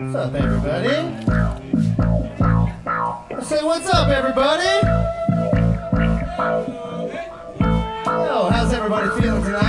What's up, everybody? I say, what's up, everybody? Yo, how's everybody feeling tonight?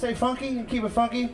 Stay funky and keep it funky?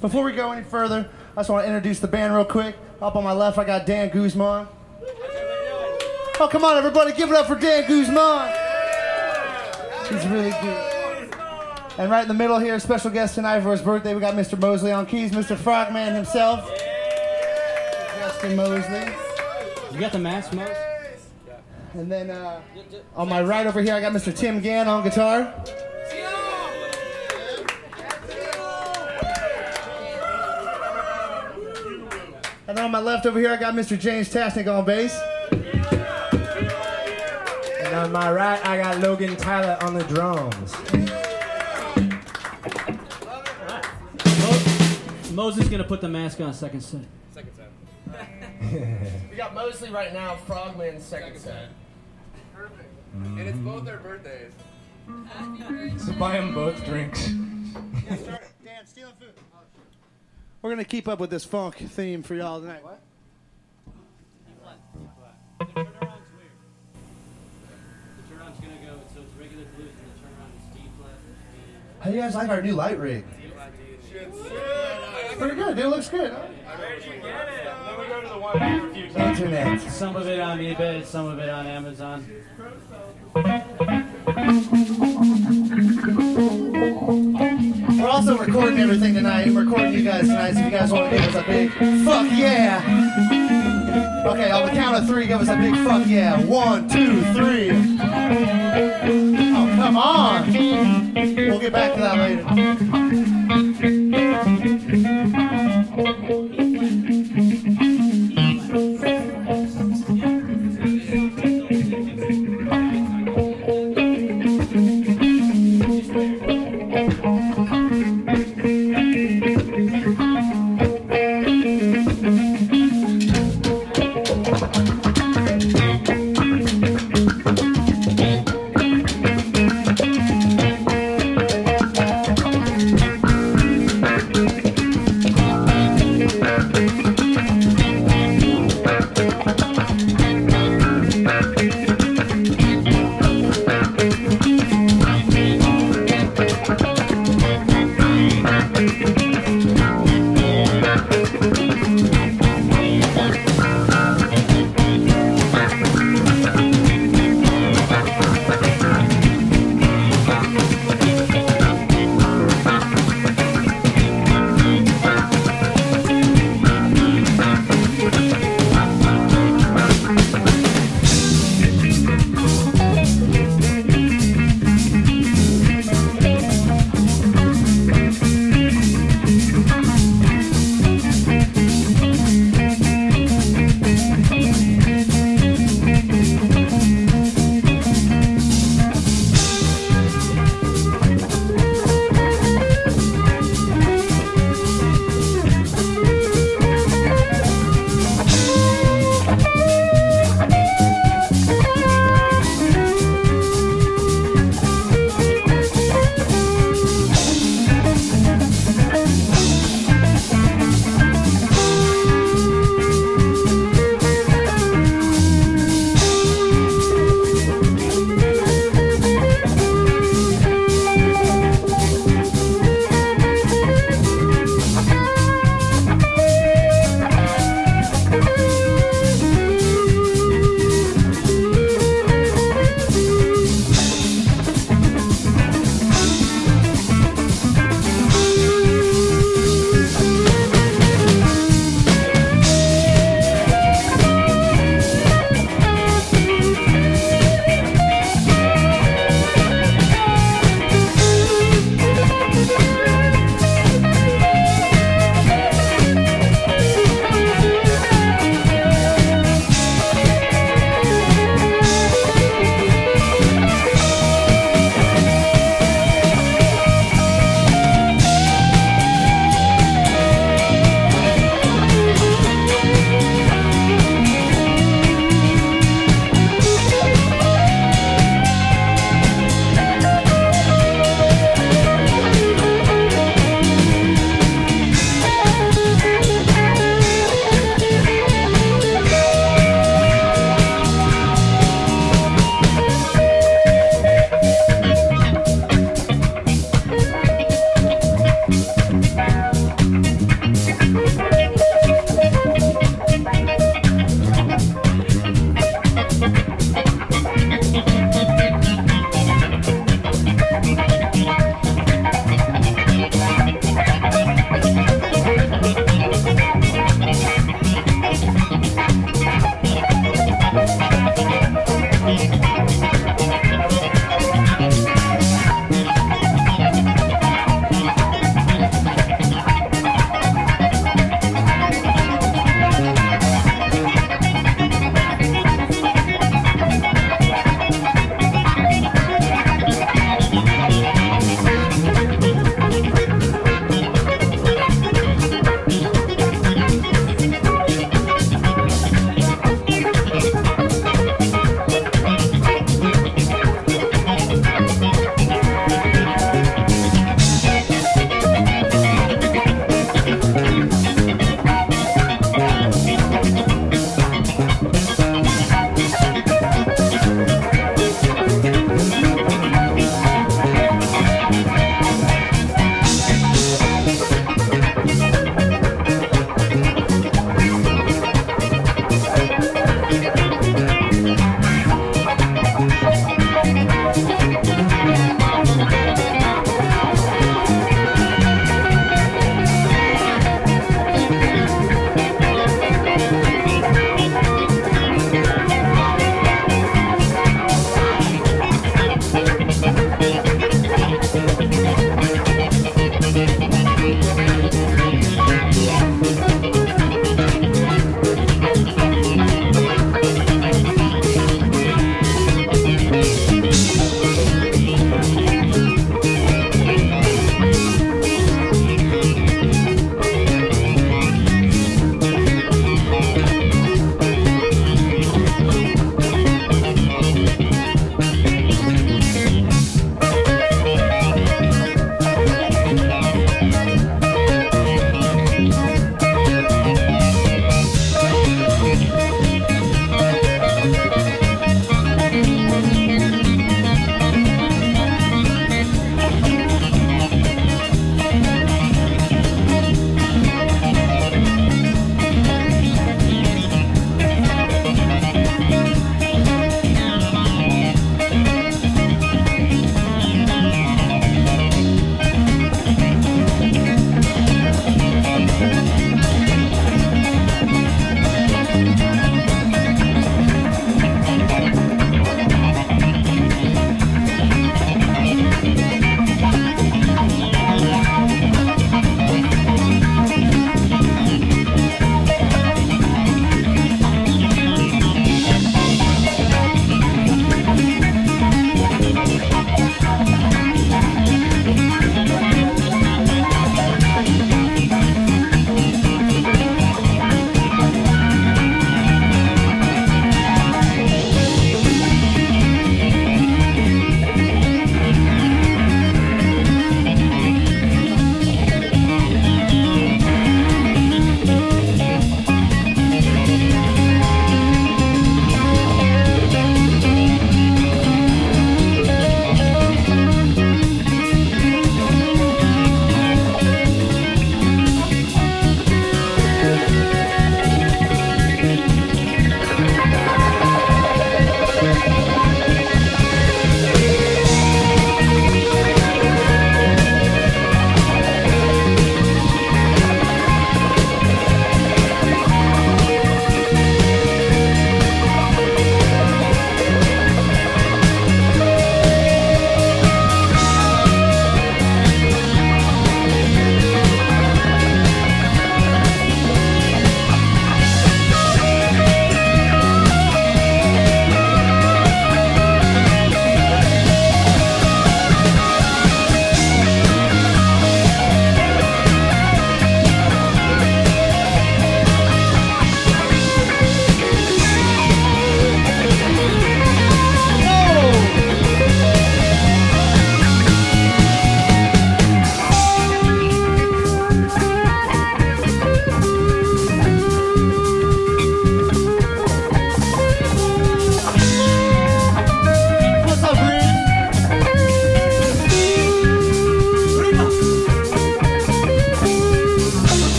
Before we go any further, I just want to introduce the band real quick. Up on my left, I got Dan Guzman. Oh, come on, everybody, give it up for Dan Guzman. He's really good. And right in the middle here, special guest tonight for his birthday, we got Mr. Mosley on keys, Mr. Frogman himself. Justin Mosley. You got the mask, Mose? And then uh, on my right over here, I got Mr. Tim Gann on guitar. And on my left over here, I got Mr. James Tasnick on bass. And on my right, I got Logan Tyler on the drums. Mo- Moses gonna put the mask on second set. Second set. We got Mosley right now, Frogman second set. Perfect. And it's mm-hmm. both their birthdays. So buy them both drinks. Dan, stealing food. We're gonna keep up with this funk theme for y'all tonight. What? The turnaround's weird. The turnaround's gonna go, so it's regular blues and the turnaround is D flat. How do you guys like our new light rig? Pretty good. It looks good. Huh? Then we go to the one we reviewed. Internet. Some of it on eBay, some of it on Amazon. We're also recording everything tonight. We're recording you guys tonight, so if you guys want to give us a big fuck yeah. Okay, on the count of three, give us a big fuck yeah. One, two, three. Oh, come on. We'll get back to that later.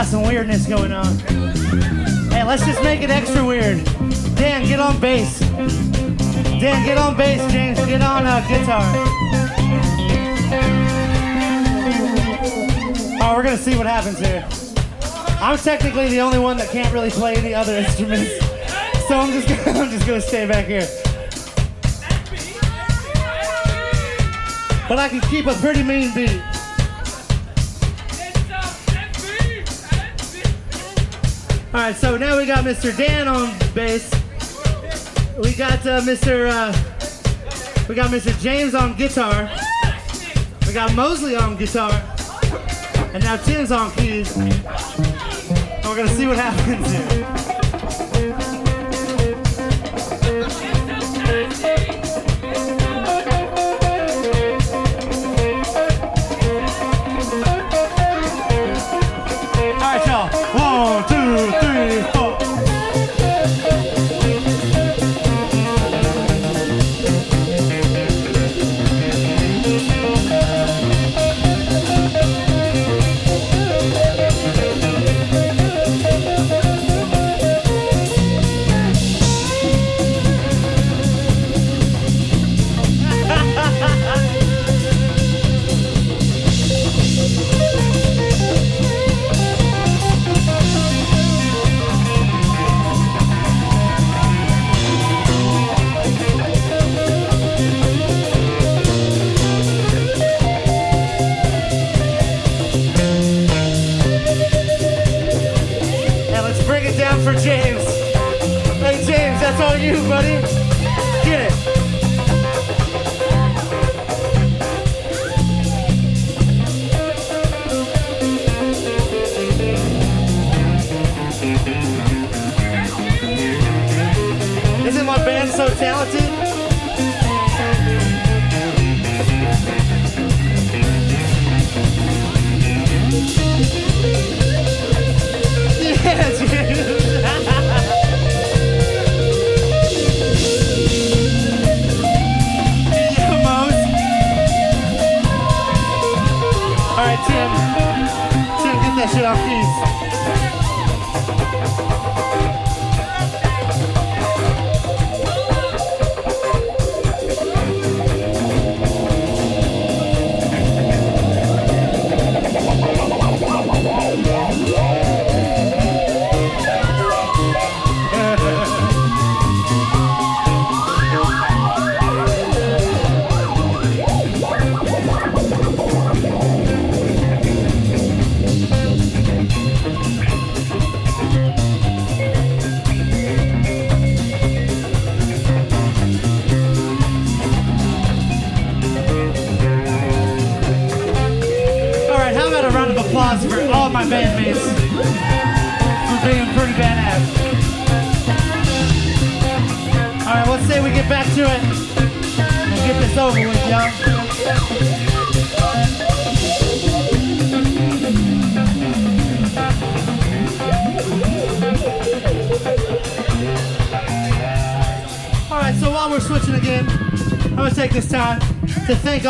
Got some weirdness going on. Hey, let's just make it extra weird. Dan, get on bass. Dan, get on bass. James, get on uh, guitar. Oh, we're gonna see what happens here. I'm technically the only one that can't really play any other instruments, so I'm just gonna, I'm just gonna stay back here. But I can keep a pretty mean beat. Right, so now we got Mr. Dan on bass. We got uh, Mr. Uh, we got Mr. James on guitar. We got Mosley on guitar, and now Tim's on keys. And we're gonna see what happens here.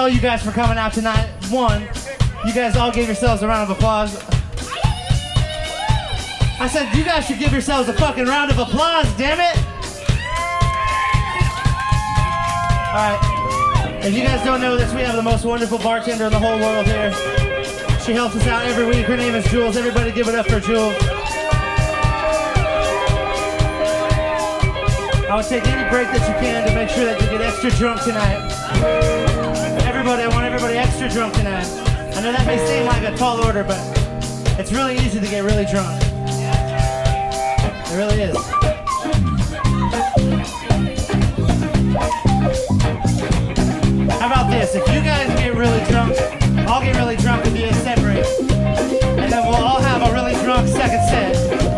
All you guys for coming out tonight. One, you guys all gave yourselves a round of applause. I said you guys should give yourselves a fucking round of applause, damn it! Alright. If you guys don't know this, we have the most wonderful bartender in the whole world here. She helps us out every week. Her name is Jules. Everybody give it up for Jules. I would take any break that you can to make sure that you get extra drunk tonight. Everybody, I want everybody extra drunk tonight. I know that may seem like a tall order, but it's really easy to get really drunk. It really is. How about this? If you guys get really drunk, I'll get really drunk with you and separate. And then we'll all have a really drunk second set.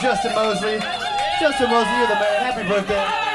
Justin Mosley. Justin Mosley, you're the man. Happy birthday.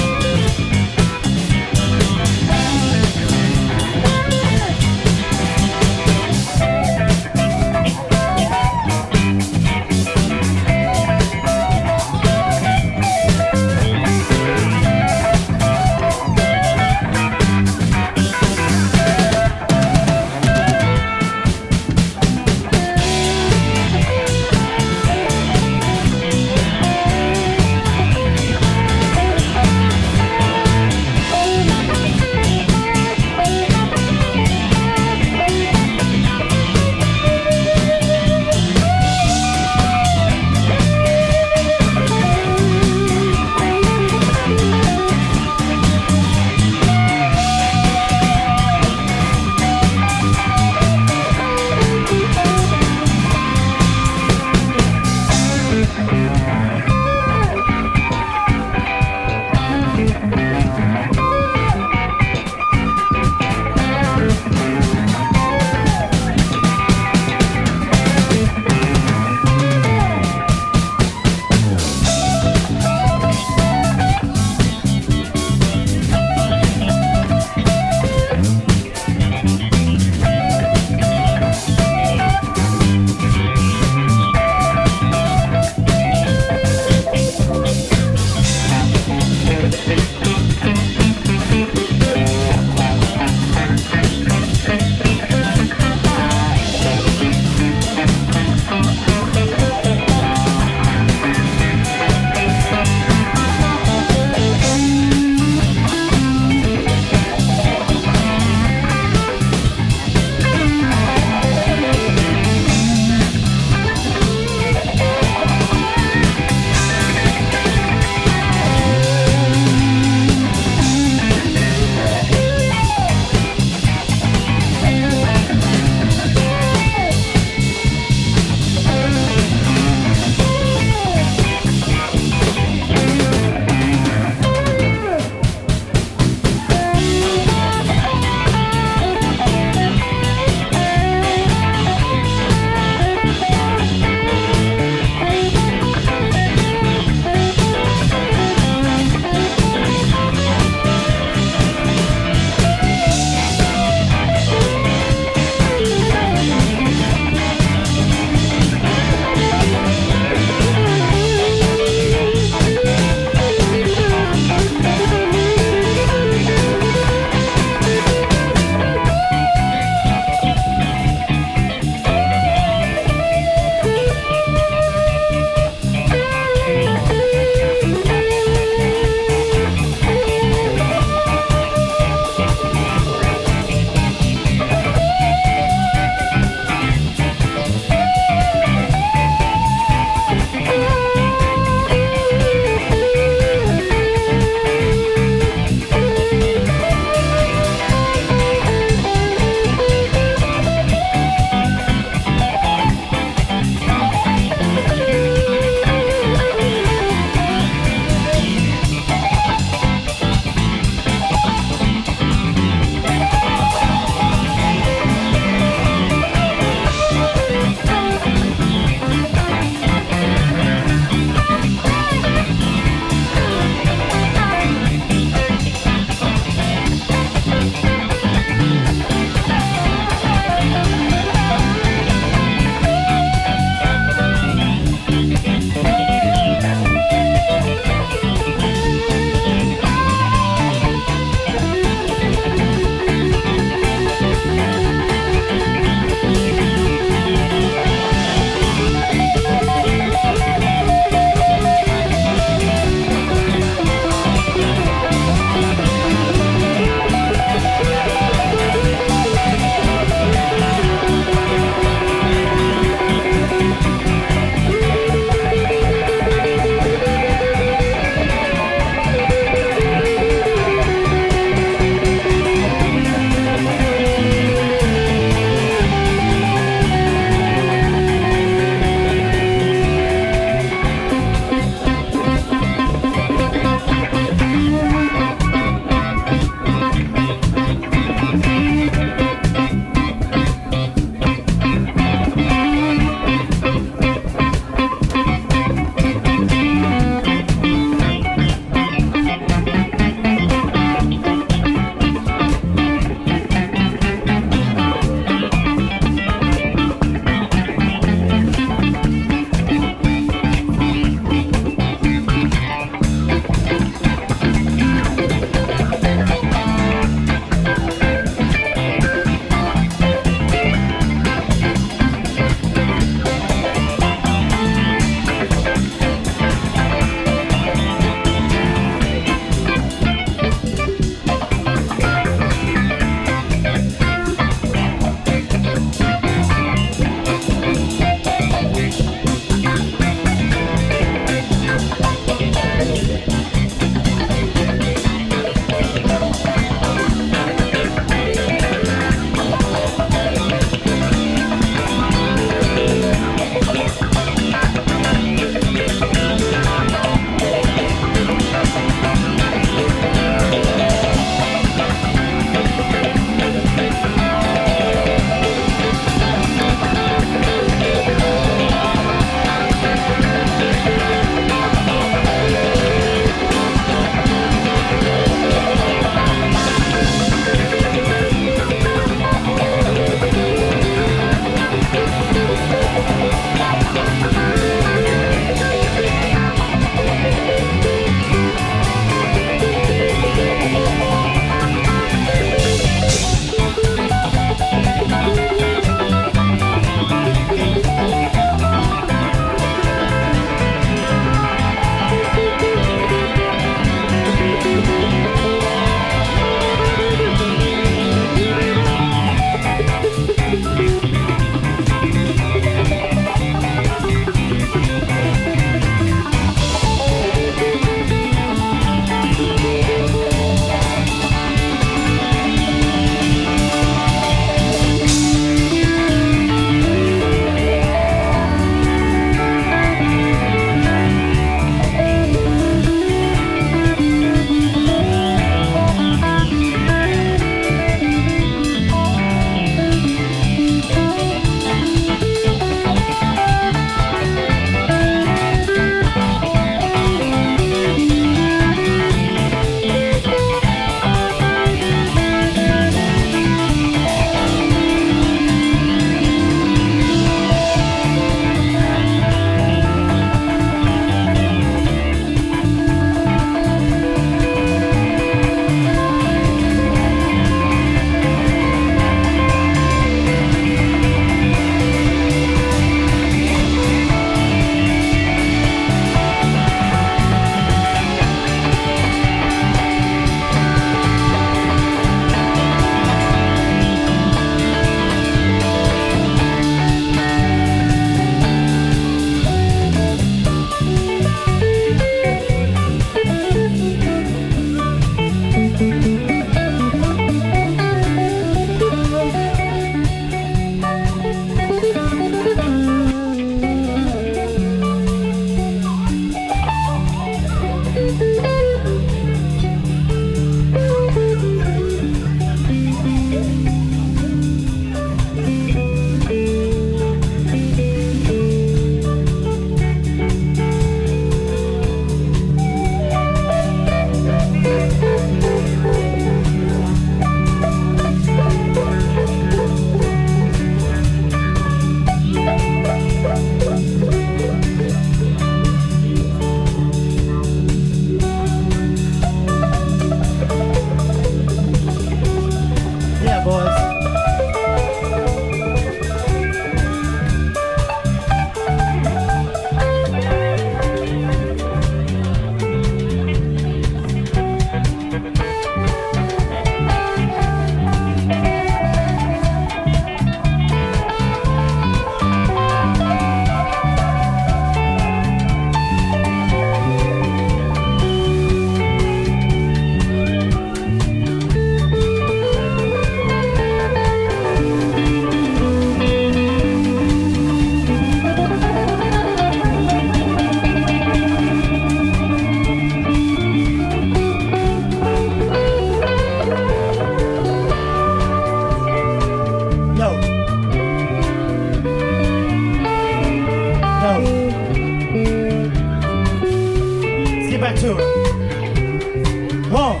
One,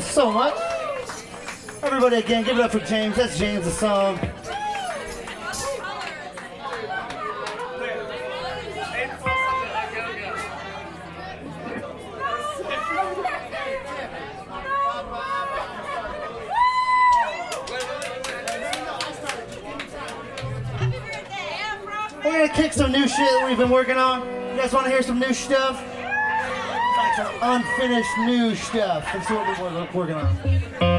y'all so much. Everybody again, give it up for James. That's James the song. We're gonna kick some new shit that we've been working on. You guys wanna hear some new stuff? Unfinished new stuff. That's what we're working on.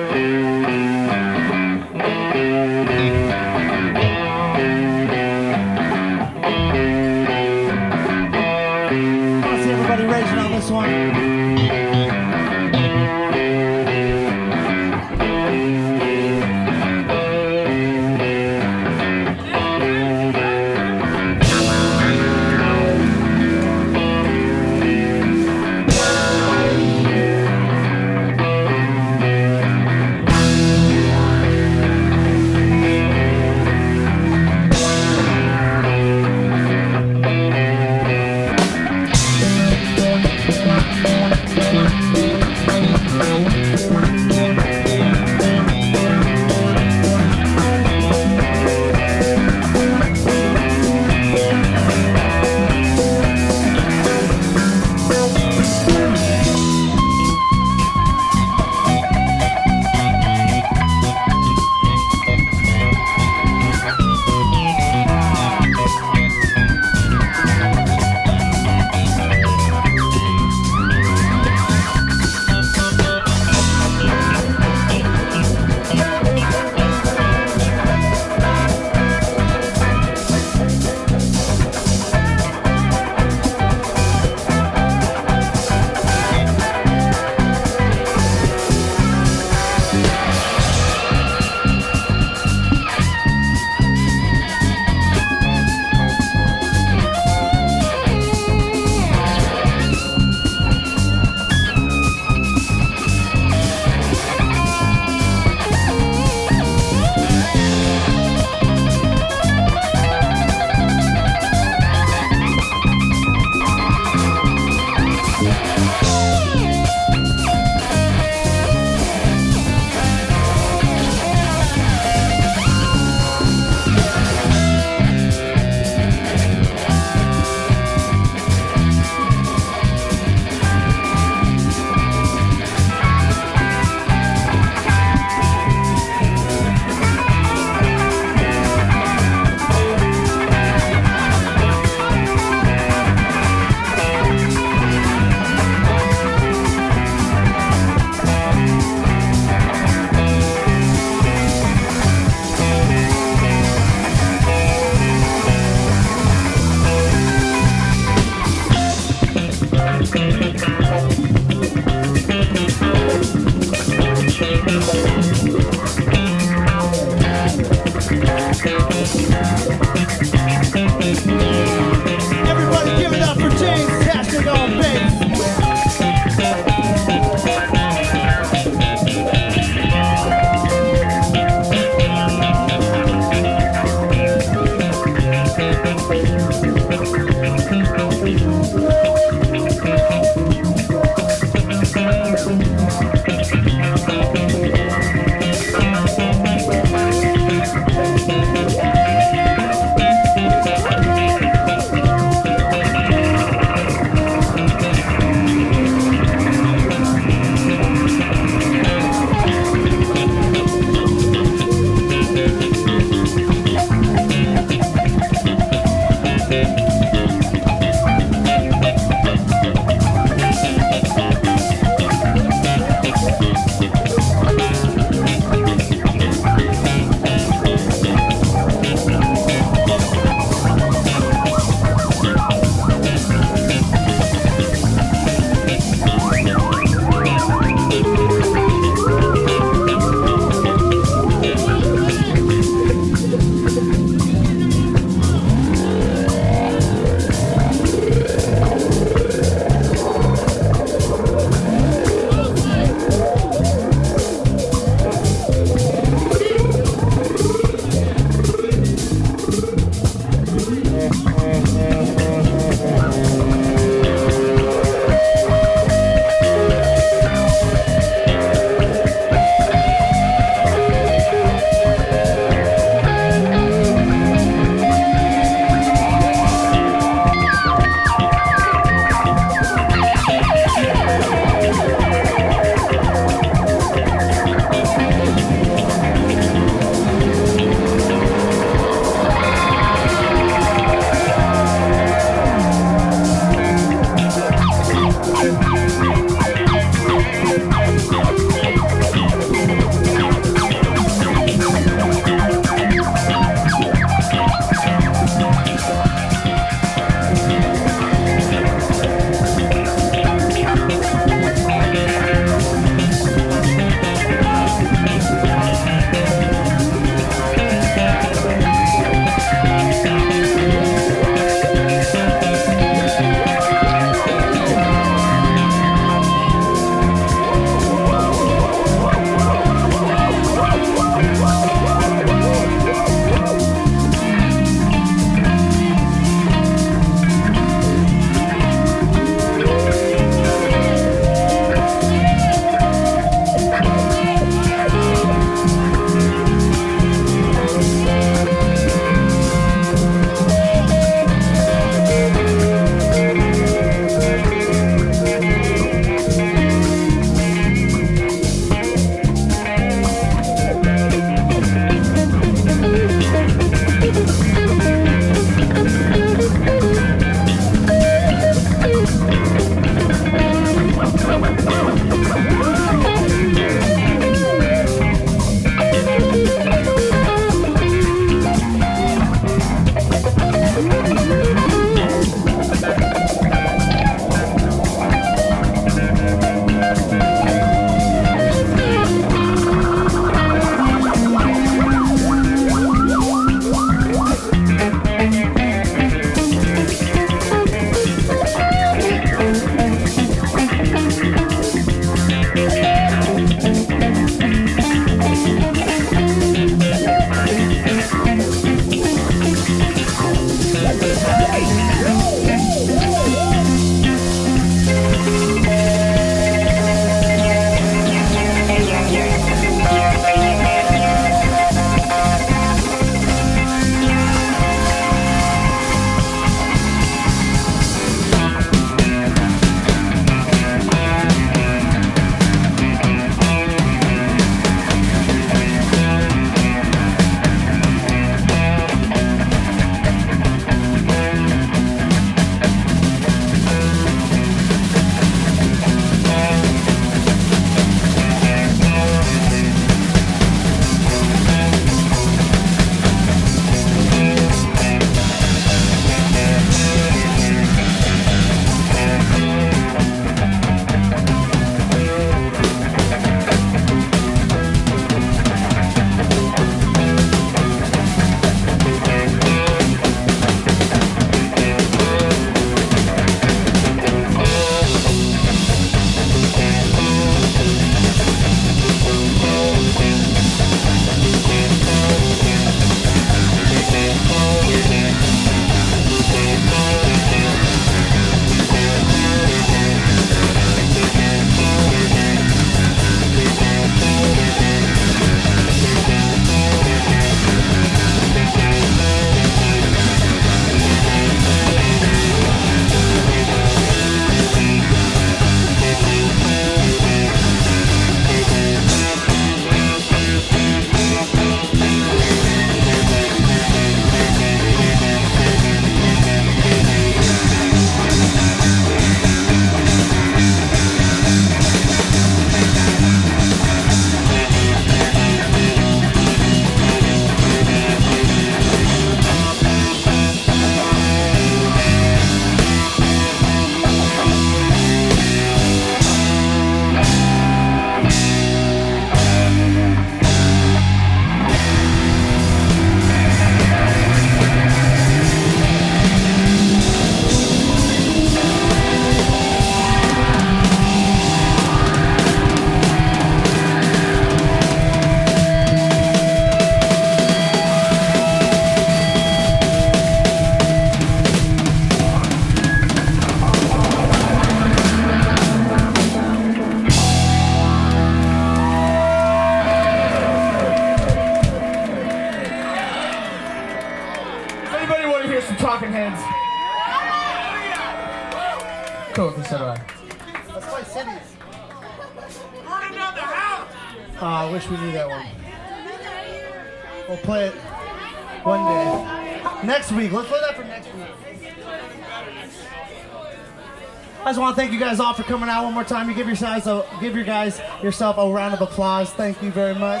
Guys all for coming out one more time. You give your guys uh, a give your guys yourself a round of applause. Thank you very much.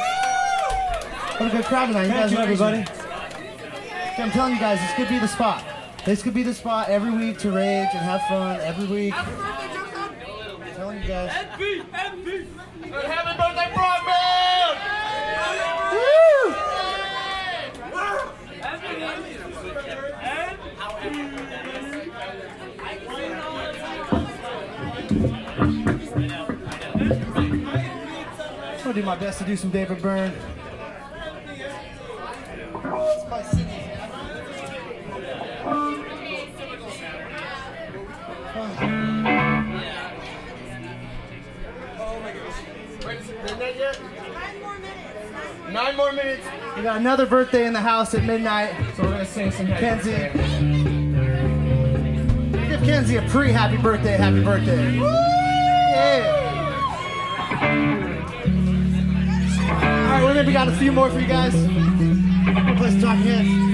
What a good crowd tonight. You Thank guys you, are amazing. everybody. I'm telling you guys, this could be the spot. This could be the spot every week to rage and have fun every week. I'm telling you guys. Best to do some David Byrne. Wait, isn't that yet? Nine more minutes. We got another birthday in the house at midnight. So we're gonna sing some Kenzie. Give Kenzie a pre happy birthday, happy birthday. Yeah. We got a few more for you guys. We'll play some heads.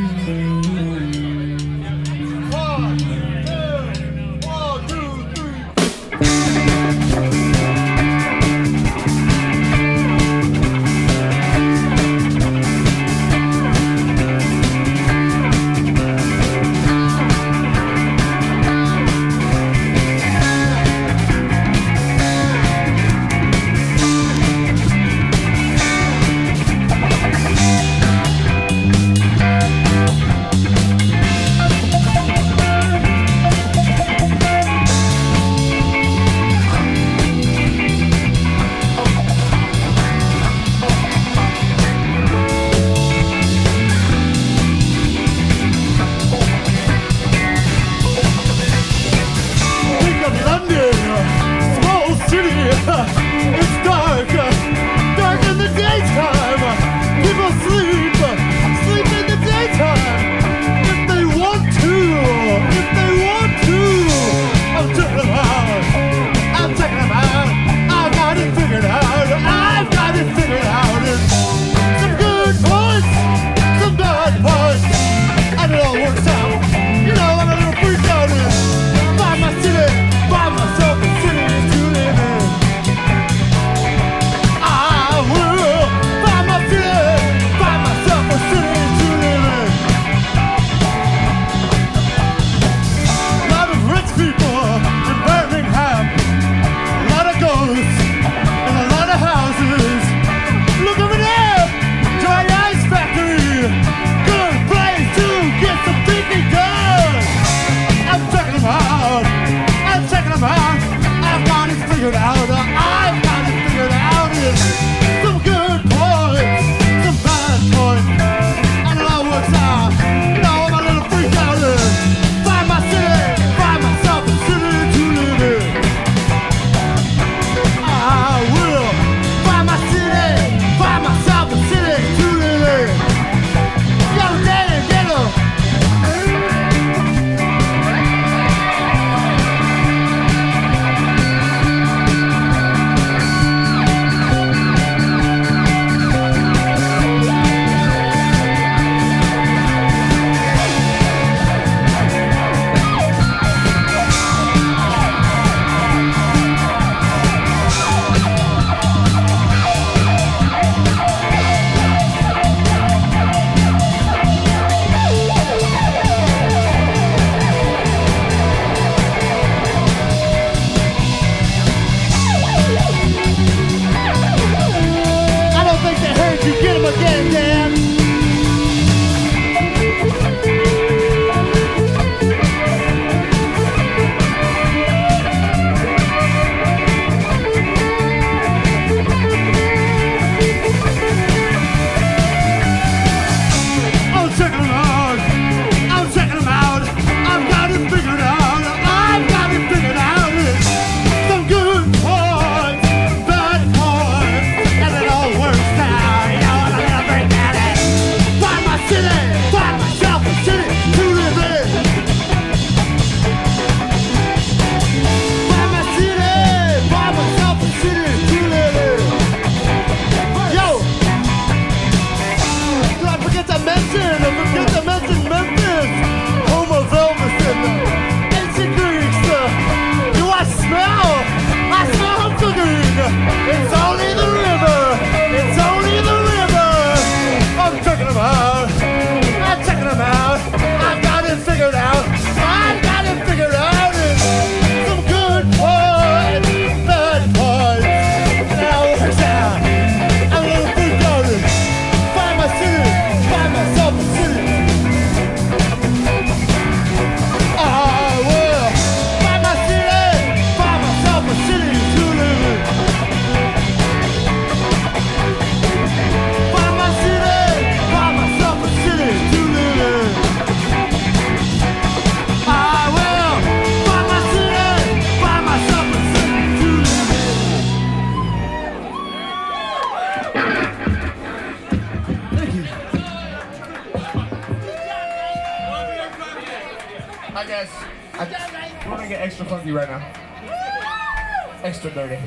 Funky right now. Extra dirty.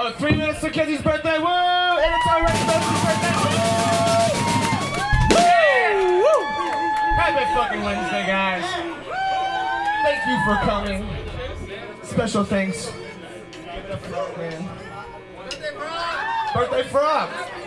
Oh, three minutes to Kenzie's fucking Wednesday, guys. Thank you for coming. Special thanks. Man. Birthday frog.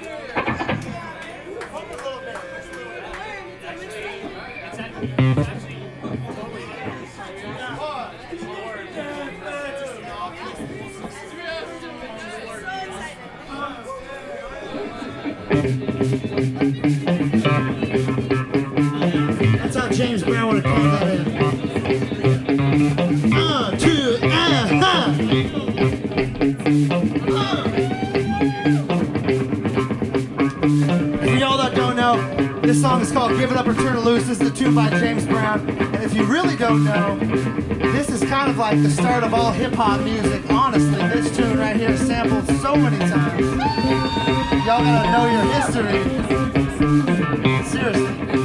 In. Uh, uh. Y'all don't know, this song is called Give It Up or Turn Loose. This is the tune by James Brown. And if you really don't know, this is kind of like the start of all hip hop music. Honestly, this tune right here sampled so many times. Y'all gotta know your history. Seriously.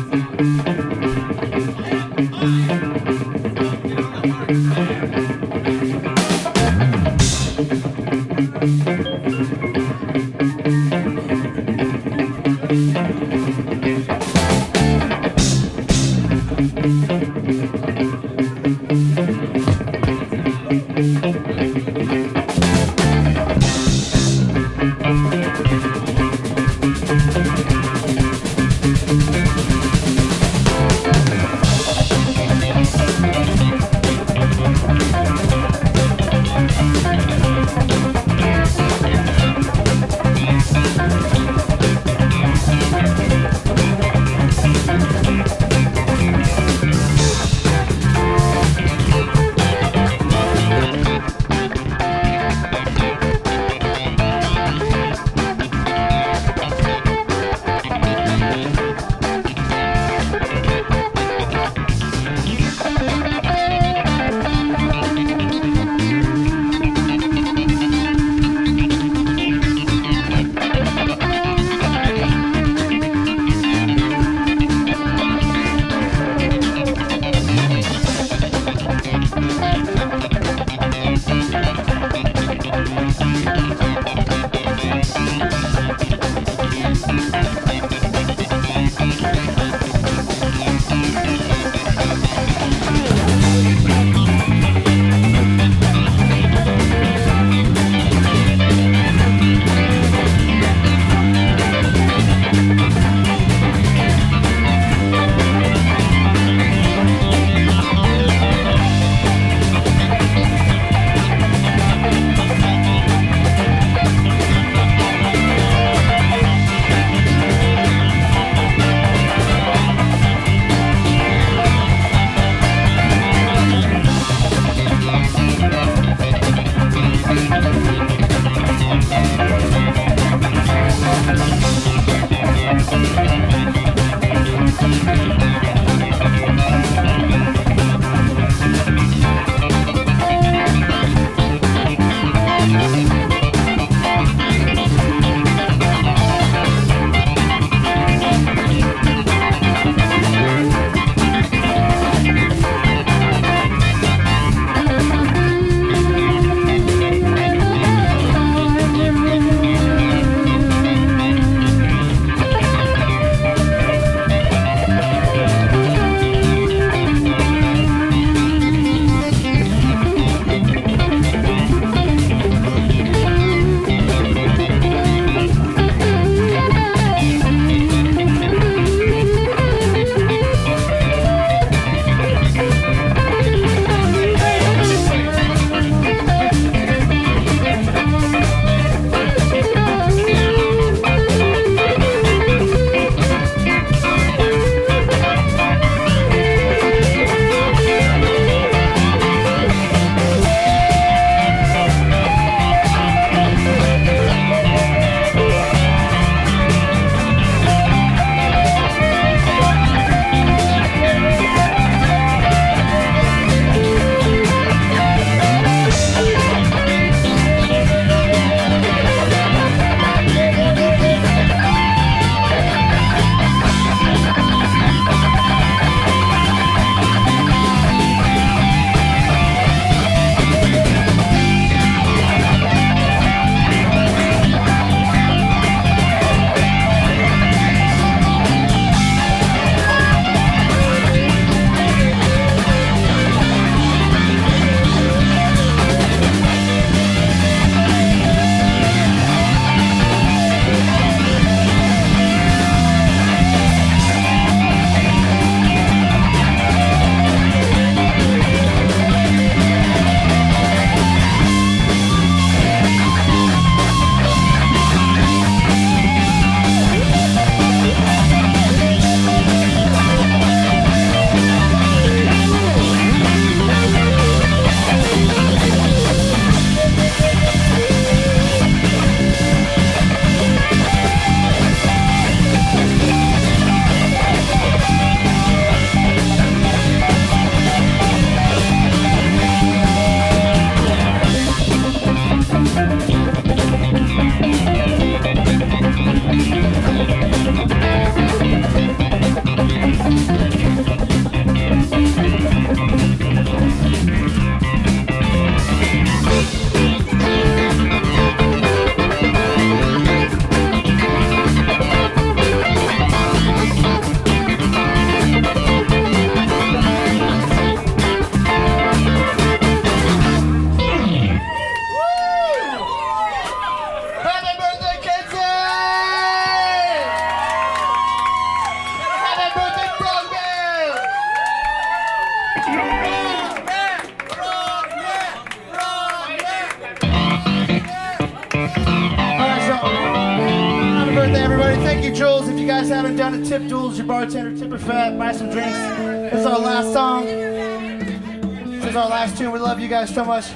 So much.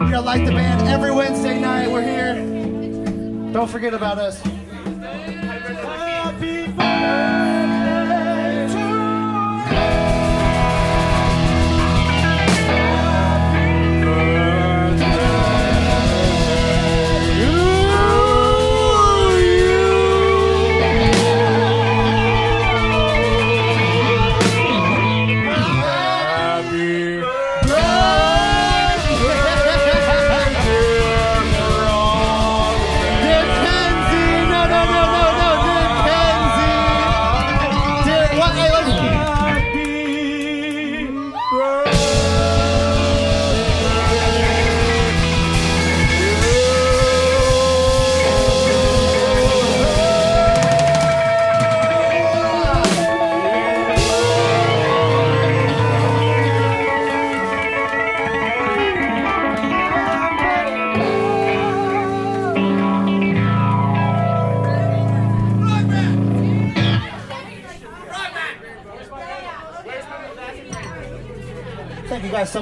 You know, like the band every Wednesday night. We're here. Don't forget about us.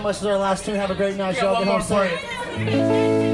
Much. This is our last tune. Have a great night. Y'all get home safe.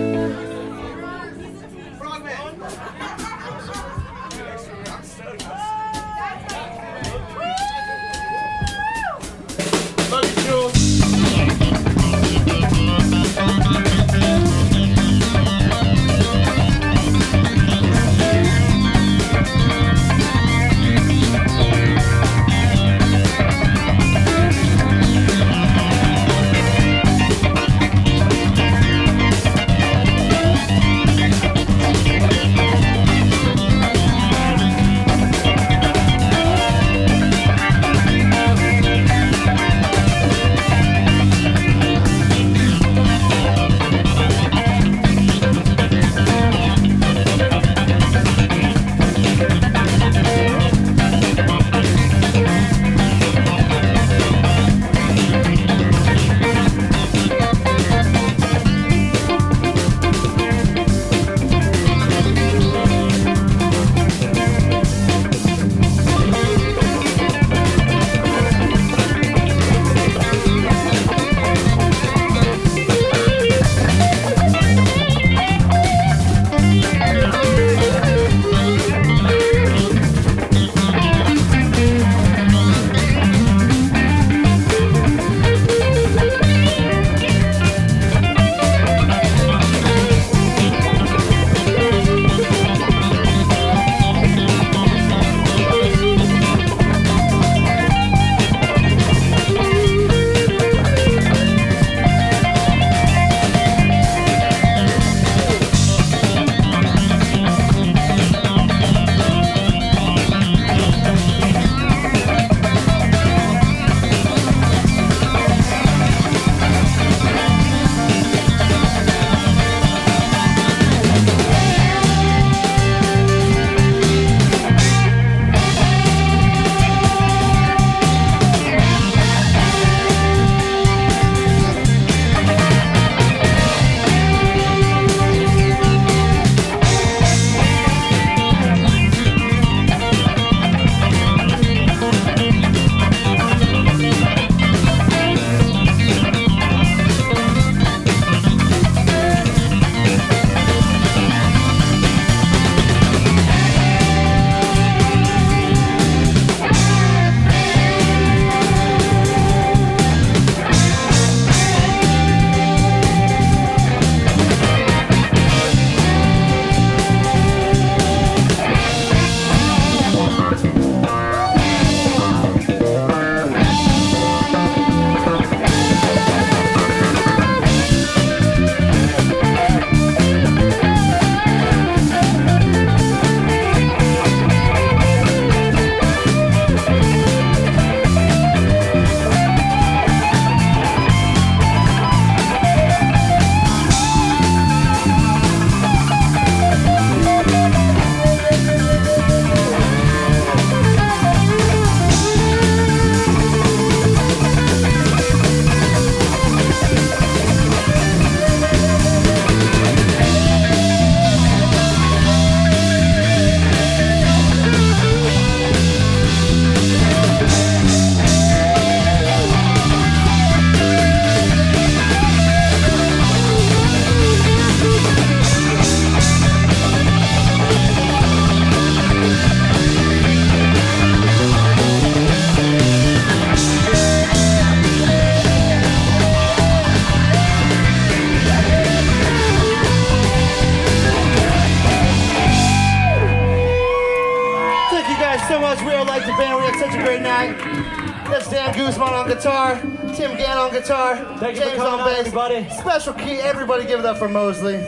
Everybody. Special key. Everybody give it up for Mosley.